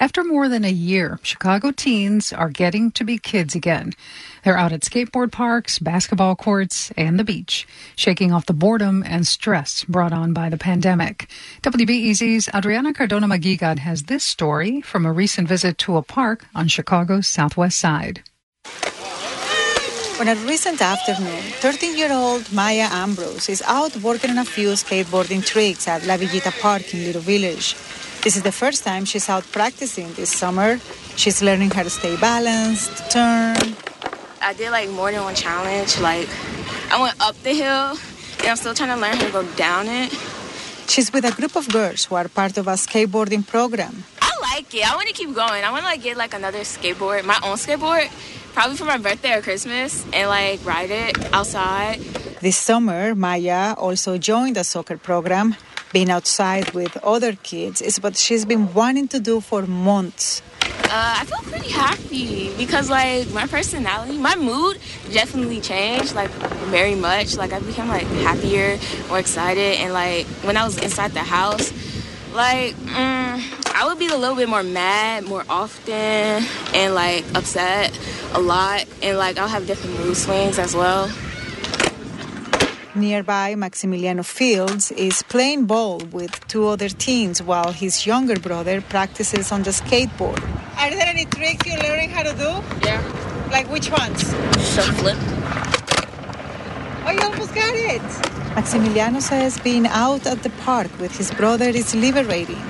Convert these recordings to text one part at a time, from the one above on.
After more than a year, Chicago teens are getting to be kids again. They're out at skateboard parks, basketball courts, and the beach, shaking off the boredom and stress brought on by the pandemic. WBEZ's Adriana Cardona Maguigad has this story from a recent visit to a park on Chicago's southwest side. On a recent afternoon, 13 year old Maya Ambrose is out working on a few skateboarding tricks at La Villita Park in Little Village. This is the first time she's out practicing this summer. She's learning how to stay balanced, turn. I did like more than one challenge. Like I went up the hill and I'm still trying to learn how to go down it. She's with a group of girls who are part of a skateboarding program. I like it. I want to keep going. I want to like get like another skateboard, my own skateboard, probably for my birthday or Christmas, and like ride it outside. This summer, Maya also joined a soccer program being outside with other kids is what she's been wanting to do for months. Uh, I feel pretty happy because like my personality, my mood definitely changed like very much. Like I became like happier, more excited, and like when I was inside the house, like mm, I would be a little bit more mad more often and like upset a lot, and like I'll have different mood swings as well. Nearby, Maximiliano Fields is playing ball with two other teens while his younger brother practices on the skateboard. Are there any tricks you're learning how to do? Yeah. Like which ones? Some flip. Oh, you almost got it. Maximiliano says being out at the park with his brother is liberating.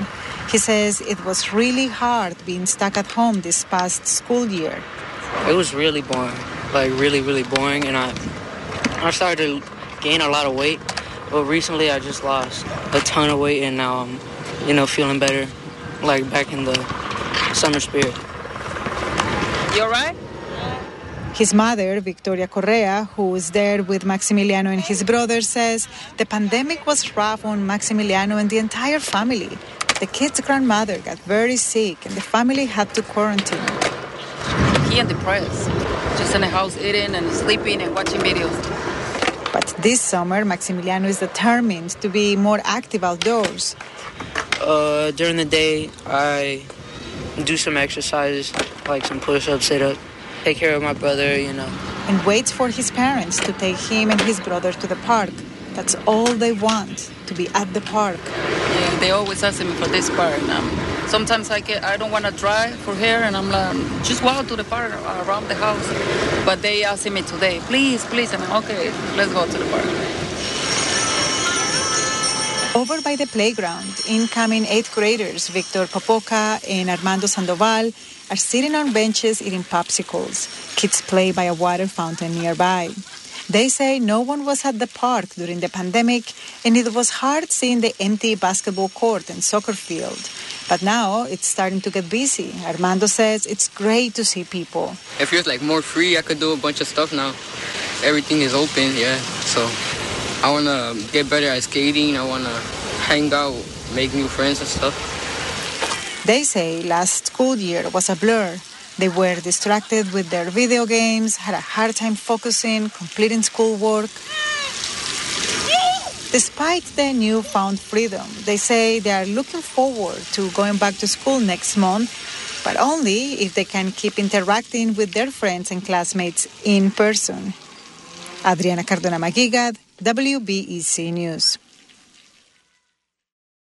He says it was really hard being stuck at home this past school year. It was really boring, like really, really boring, and I, I started to gain a lot of weight. But recently, I just lost a ton of weight, and now I'm, you know, feeling better, like back in the summer spirit. You alright? His mother, Victoria Correa, who was there with Maximiliano and his brother, says the pandemic was rough on Maximiliano and the entire family. The kid's grandmother got very sick and the family had to quarantine. He and depressed. Just in the house eating and sleeping and watching videos. But this summer, Maximiliano is determined to be more active outdoors. Uh, during the day, I do some exercises, like some push-ups, sit-up, take care of my brother, you know. And waits for his parents to take him and his brother to the park. That's all they want, to be at the park. Yeah, they always ask me for this part. Um, sometimes I get, I don't want to drive for here, and I'm like, just walk to the park around the house. But they asked me today, please, please, and I'm okay. Let's go to the park. Over by the playground, incoming eighth graders Victor Popoca and Armando Sandoval are sitting on benches eating popsicles. Kids play by a water fountain nearby. They say no one was at the park during the pandemic, and it was hard seeing the empty basketball court and soccer field. But now it's starting to get busy. Armando says it's great to see people. It feels like more free. I could do a bunch of stuff now. Everything is open, yeah. So I want to get better at skating. I want to hang out, make new friends and stuff. They say last school year was a blur. They were distracted with their video games, had a hard time focusing, completing schoolwork. Despite their newfound freedom, they say they are looking forward to going back to school next month, but only if they can keep interacting with their friends and classmates in person. Adriana Cardona Maguigad, WBEZ News.